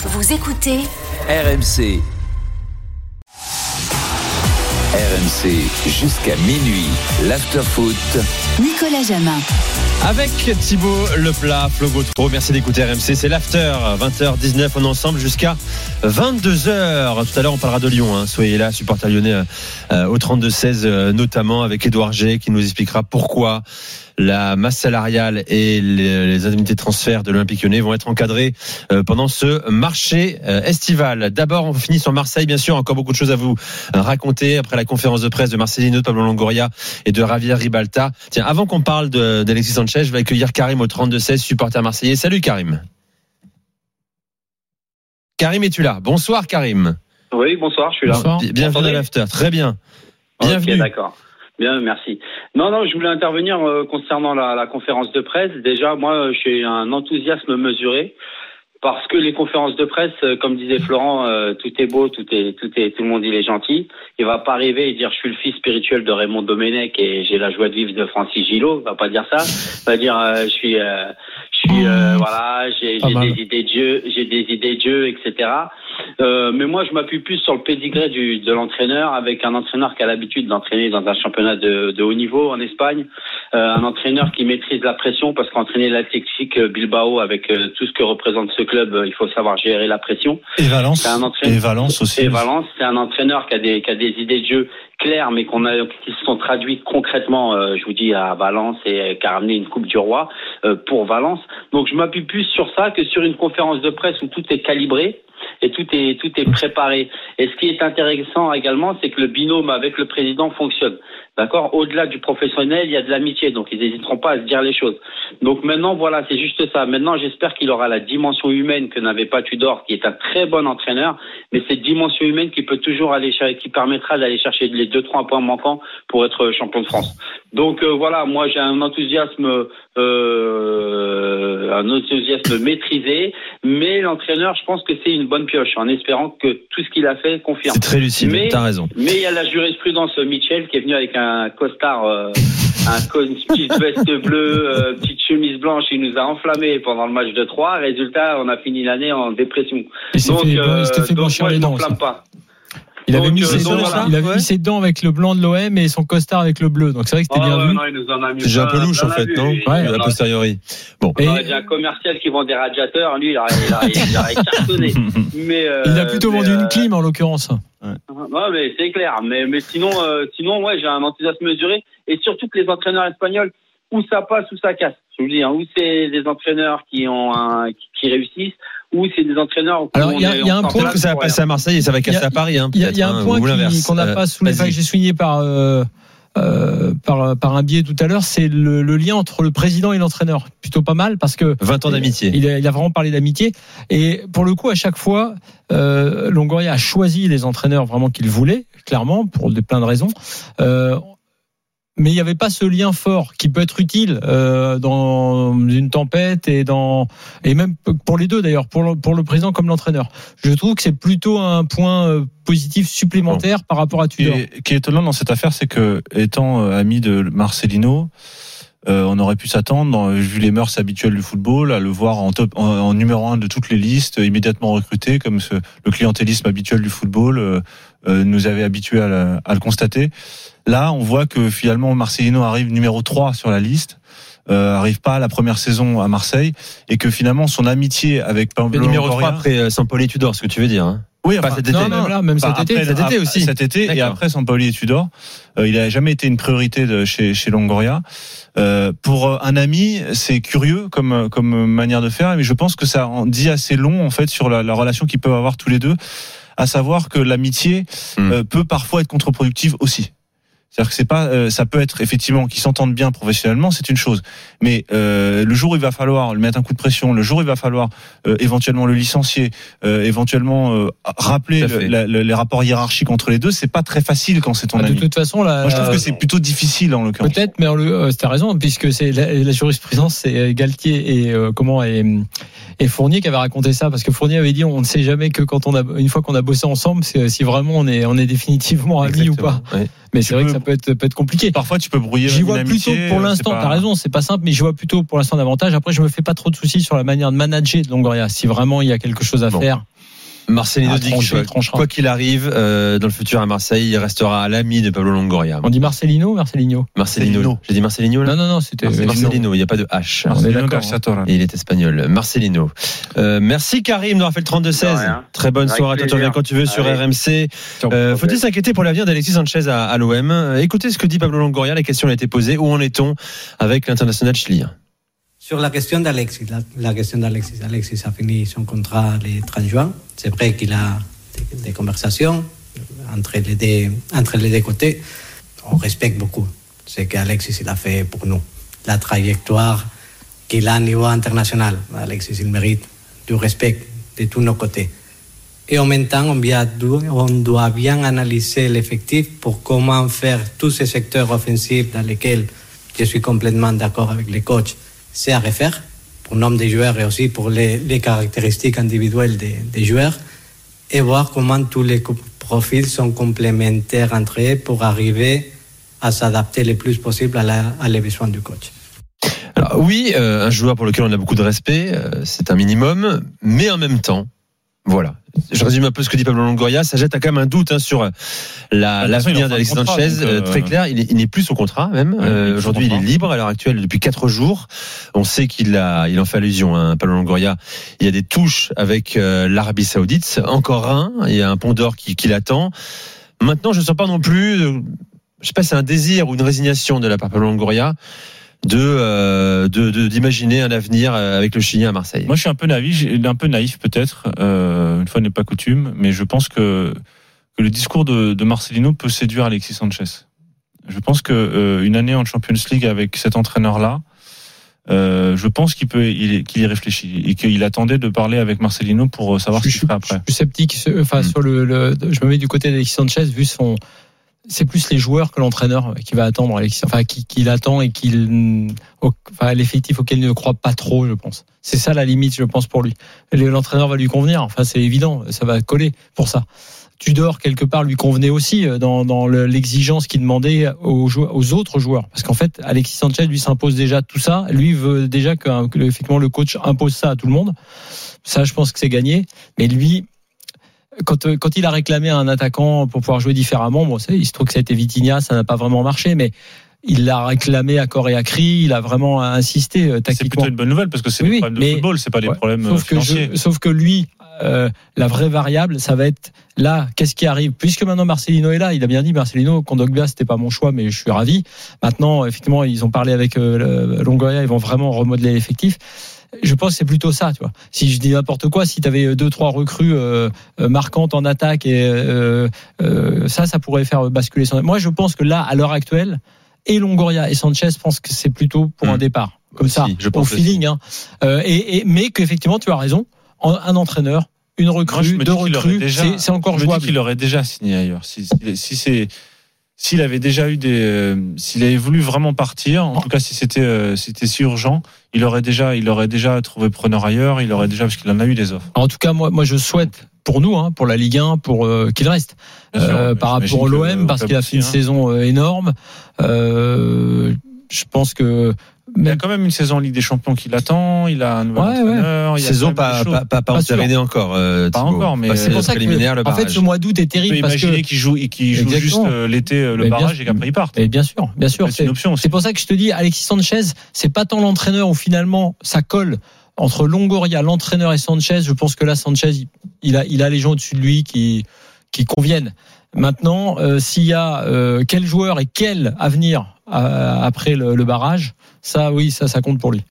Vous écoutez RMC. RMC jusqu'à minuit. L'afterfoot. Nicolas Jamin. Avec Thibaut Leplat, Flo Gautreau, merci d'écouter RMC, c'est l'after, 20h19, on est ensemble jusqu'à 22h. Tout à l'heure, on parlera de Lyon, hein. soyez là, supporter lyonnais euh, au 32-16, euh, notamment avec Édouard G, qui nous expliquera pourquoi la masse salariale et les, les indemnités de transfert de l'Olympique lyonnais vont être encadrées euh, pendant ce marché euh, estival. D'abord, on finit sur Marseille, bien sûr, encore beaucoup de choses à vous raconter après la conférence de presse de Marcelino, de Pablo Longoria et de Javier Ribalta. Tiens, avant qu'on parle d'Alexis Sanchez, je vais accueillir Karim au 32-16, supporter marseillais. Salut Karim. Karim, es-tu là? Bonsoir Karim. Oui, bonsoir, je suis là. Bi- Bienvenue à l'after. Très bien. Bienvenue. D'accord. Bien, merci. Non, non, je voulais intervenir euh, concernant la, la conférence de presse. Déjà, moi, euh, j'ai un enthousiasme mesuré parce que les conférences de presse, euh, comme disait Florent, euh, tout est beau, tout est, tout est, tout le monde il est gentil. Il va pas arriver et dire je suis le fils spirituel de Raymond Domenech et j'ai la joie de vivre de Francis Gillot. Il va pas dire ça. Il va dire euh, je suis, euh, suis, euh, voilà, j'ai des idées de jeu, j'ai des idées de jeu, etc. Euh, mais moi, je m'appuie plus sur le pédigré du, de l'entraîneur, avec un entraîneur qui a l'habitude d'entraîner dans un championnat de, de haut niveau en Espagne, euh, un entraîneur qui maîtrise la pression, parce qu'entraîner l'Athletic Bilbao avec euh, tout ce que représente ce club, il faut savoir gérer la pression. Et Valence. C'est un entraîneur. Et Valence aussi. Et Valence, c'est un entraîneur qui a des qui a des idées de jeu claires, mais qu'on a qui se sont traduites concrètement. euh, je vous dis à Valence et qui a ramené une Coupe du Roi euh, pour Valence. Donc je m'appuie plus sur ça que sur une conférence de presse où tout est calibré et tout est tout est préparé. Et ce qui est intéressant également, c'est que le binôme avec le président fonctionne. D'accord? Au-delà du professionnel, il y a de l'amitié, donc ils n'hésiteront pas à se dire les choses. Donc maintenant, voilà, c'est juste ça. Maintenant, j'espère qu'il aura la dimension humaine que n'avait pas Tudor, qui est un très bon entraîneur, mais cette dimension humaine qui peut toujours aller cher- qui permettra d'aller chercher les deux trois points manquants pour être champion de France. Donc euh, voilà, moi j'ai un enthousiasme, euh, un enthousiasme maîtrisé, mais l'entraîneur, je pense que c'est une bonne pioche, en espérant que tout ce qu'il a fait confirme. C'est très lucide, Mais- t'as raison. Mais il y a la jurisprudence Mitchell qui est venu avec un costard, euh, un co- une petite veste bleue, euh, petite chemise blanche. Il nous a enflammé pendant le match de 3. Résultat, on a fini l'année en dépression. S'est Donc, euh, il s'était fait donc blanchir moi, les je dents. m'enflamme pas. Il avait Donc, mis, euh, ses, donc, dents, voilà. il avait Ouais. mis ses dents avec le blanc de l'OM et son costard avec le bleu. Donc c'est vrai que c'était Ah bien ouais, vu. non, il nous en a mis C'est déjà un peu louche en fait, non Il- Ouais, il A a- posteriori. Bon. on Et- aurait dit un commercial qui vend des radiateurs, lui, il aurait, il il cartonné. Mais, euh, Il a plutôt vendu euh, une clim en l'occurrence. Ouais, mais c'est clair. Mais, mais sinon, euh, sinon, ouais, j'ai un enthousiasme mesuré. Et surtout que les entraîneurs espagnols, où ça passe, où ça casse. Je vous dis, hein, où c'est des entraîneurs qui ont un, qui, qui réussissent, ou c'est des entraîneurs. Alors, il y a- y a un point que ça va passer à Marseille et ça va casser y à Paris. Hein, Il y a, peut-être, il y a un hein, point qu'on n'a Euh, pas soulevé, que j'ai souligné par, euh, euh, par, par un biais tout à l'heure, c'est le, le lien entre le président et l'entraîneur. Plutôt pas mal parce que 20 ans d'amitié. Il a, il a vraiment parlé d'amitié. Et pour le coup, à chaque fois, euh, Longoria a choisi les entraîneurs vraiment qu'il voulait, clairement, pour de plein de raisons. Euh, mais il n'y avait pas ce lien fort qui peut être utile euh, dans une tempête et dans et même pour les deux d'ailleurs, pour le, pour le président comme l'entraîneur. Je trouve que c'est plutôt un point euh, positif supplémentaire par rapport à Tudor. est, qui est étonnant dans cette affaire, c'est que étant euh, ami de Marcelino, euh, on aurait pu s'attendre, vu les mœurs habituelles du football, à le voir en, top, en, numéro un de toutes les listes, immédiatement recruté, comme ce, le clientélisme habituel du football euh, euh, nous avait habitués à, à le constater. Là, on voit que finalement Marcelino arrive numéro 3 sur la liste. Euh, arrive pas à la première saison à Marseille et que finalement son amitié avec Le Pablo numéro 3 Longoria- après euh, Sampoli et Tudor, ce que tu veux dire. hein. oui, Pas enfin, cet été. Non, même là, même Enfin, cet été. après, cet été aussi. Cet été et après Sampaoli et Tudor, euh, il a jamais été une priorité de chez chez Longoria. Euh, pour euh, un ami, c'est curieux comme comme manière de faire, mais je pense que ça en dit assez long en fait sur la, la relation qu'ils peuvent avoir tous les deux, à savoir que l'amitié Hmm. euh, peut parfois être contre-productive aussi. C'est-à-dire que c'est pas, euh, ça peut être effectivement qu'ils s'entendent bien professionnellement, c'est une chose. Mais euh, le jour où il va falloir lui mettre un coup de pression, le jour où il va falloir euh, éventuellement le licencier, euh, éventuellement euh, rappeler le- la- le- les rapports hiérarchiques entre les deux, c'est pas très facile quand c'est ton Ah, de ami. toute façon, là, Moi, je trouve que c'est plutôt difficile en l'occurrence. Peut-être, mais euh, tu as raison, puisque c'est la, la jurisprudence, c'est Galtier et euh, comment et, et Fournier qui avait raconté ça, parce que Fournier avait dit on ne sait jamais que quand on a une fois qu'on a bossé ensemble, c'est si vraiment on est on est définitivement amis ou pas. Ouais. Mais c'est vrai que ça peut être, peut être compliqué. Parfois, tu peux brouiller. J'y une vois plutôt amitié, pour euh, l'instant, pas- t'as raison, c'est pas simple, mais j'y vois plutôt pour l'instant davantage. Après, je me fais pas trop de soucis sur la manière de manager de Longoria. Si vraiment il y a quelque chose à Bon. faire, Marcelino Ah, dit que tranchera. quoi qu'il arrive, euh, dans le futur à Marseille, il restera à l'ami de Pablo Longoria. on dit Marcelino, Marcelino. Marcelino. Marcelino. J'ai dit Marcelino là Non, non, non, c'était C'est Marcelino. Marcelino, il n'y a pas de H. Marcelino. Et il est espagnol. Marcelino. Euh, merci Karim d'avoir fait le 32-16. De rien. Très bonne Avec soirée. Toi, tu reviens quand tu veux sur Allez. RMC. Euh, Faut-il s'inquiéter pour l'avenir d'Alexis Sanchez à, à l'OM Euh, Écoutez ce que dit Pablo Longoria. La question a été posée. Où en est-on avec l'international chilien? Sur la question d'Alexis, la, question d'Alexis, Alexis a fini son contrat le 30 juin. C'est vrai qu'il a des, conversations entre les, deux, entre les deux côtés. On respecte beaucoup ce qu'Alexis a fait pour nous. La trajectoire qu'il a au niveau international. Alexis, il mérite du respect de tous nos côtés. Et en même temps, on doit bien analyser l'effectif pour comment faire tous ces secteurs offensifs dans lesquels je suis complètement d'accord avec les coachs. C'est à refaire pour le nombre de joueurs et aussi pour les, les caractéristiques individuelles des, des joueurs et voir comment tous les profils sont complémentaires entre eux pour arriver à s'adapter le plus possible à, la, à les besoins du coach. Alors, oui, euh, un joueur pour lequel on a beaucoup de respect, euh, c'est un minimum, mais en même temps, voilà. Je résume un peu ce que dit Pablo Longoria. Ça jette quand même un doute hein, sur la- il est l'avenir de d'Alexis Sanchez. Euh, euh, Très clair, il est- il n'est plus sous contrat même. Ouais, Euh, Aujourd'hui, il est libre à l'heure actuelle depuis quatre jours. On sait qu'il a, il en fait allusion. Hein, Pablo Longoria. Il y a des touches avec euh, l'Arabie Saoudite. Encore un. Il y a un pont d'or qui, qui l'attend. Maintenant, je ne sens pas non plus. euh, je sais pas, si c'est un désir ou une résignation de la part de Pablo Longoria de euh, de- de- d'imaginer un avenir euh, avec le Chilien à Marseille. Moi, je suis un peu naïf, un peu naïf peut-être. euh, une fois n'est pas coutume, mais je pense que, que le discours de, de Marcelino peut séduire Alexis Sanchez. Je pense que euh, une année en Champions League avec cet entraîneur-là, euh, je pense qu'il peut, il- qu'il y réfléchit et qu'il attendait de parler avec Marcelino pour euh, savoir ce je, qu'il suis, ferait je suis après. plus sceptique. sur- Enfin, Mm. sur le, le- je me mets du côté d'Alexis Sanchez vu son. C'est plus les joueurs que l'entraîneur qui va attendre Alexis, enfin qui, qui l'attend et qu'il, au- enfin l'effectif auquel il ne croit pas trop, je pense. C'est ça la limite, je pense pour lui. Le- L'entraîneur va lui convenir. Enfin, c'est évident, ça va coller pour ça. Tudor quelque part lui convenait aussi euh, dans, dans le- l'exigence qu'il demandait aux, aux autres joueurs, parce qu'en fait Alexis Sanchez lui s'impose déjà tout ça. Lui veut déjà que effectivement le coach impose ça à tout le monde. Ça, je pense que c'est gagné. Mais lui, quand, euh, quand il a réclamé un attaquant pour pouvoir jouer différemment, bon, il se trouve que ça a été Vitinha, ça n'a pas vraiment marché, mais il l'a réclamé à corps et à cri, il a vraiment insisté euh, C'est tactiquement. plutôt une bonne nouvelle parce que c'est Oui, des problèmes de football, c'est pas des Ouais. problèmes euh, Sauf que, financiers. je- sauf que lui, euh, la vraie variable, ça va être là, qu'est-ce qui arrive? Puisque maintenant Marcelino est là, il a bien dit Marcelino, Kondogbia, c'était pas mon choix, mais je suis ravi. Maintenant, effectivement, ils ont parlé avec euh, Longoria, ils vont vraiment remodeler l'effectif. Je pense que c'est plutôt ça, tu vois. Si je dis n'importe quoi, si tu avais deux trois recrues euh, euh, marquantes en attaque et euh, euh, ça, ça pourrait faire basculer. son- Moi, je pense que là, à l'heure actuelle, et Longoria et Sanchez pensent que c'est plutôt pour un départ, comme Aussi, ça, je au pense feeling. Hein. Euh, et, et- mais qu'effectivement, tu as raison. Un entraîneur, une Moi, je recrue, me deux dis recrues, c'est- encore je me dis jouable. qu'il aurait déjà signé ailleurs. Si, si, si c'est s'il avait déjà eu des, euh, s'il avait voulu vraiment partir, en tout cas si c'était euh, si c'était si urgent, il aurait déjà, il aurait déjà trouvé preneur ailleurs. Il aurait déjà parce qu'il en a eu des offres. En tout cas, moi, moi, je souhaite pour nous, hein, pour la Ligue 1, pour euh, qu'il reste. Sûr, par rapport à l'OM, parce qu'il a fait une hein. saison énorme. Euh, je pense que Il y a quand même une saison en Ligue des Champions qui l'attend. Il a un nouvel Ouais, ouais. entraîneur. il y a Saison pas, pas, pas, pas Pas encore. euh, Pas Thibaut. encore, mais c'est pour ça que, le en fait, ce mois d'août est terrible parce que qu'il joue, qu'il joue juste euh, l'été euh, le Mais barrage et qu'après il parte. Et bien sûr, bien sûr. C'est une option. C'est pour ça que je te dis, Alexis Sanchez, c'est pas tant l'entraîneur où finalement ça colle entre Longoria, l'entraîneur et Sanchez. Je pense que là, Sanchez, il- il a, il a les gens au-dessus de lui qui, qui conviennent. Maintenant, euh, s'il y a euh, quel joueur et quel avenir euh, après le, le barrage, ça, oui, ça, ça compte pour lui.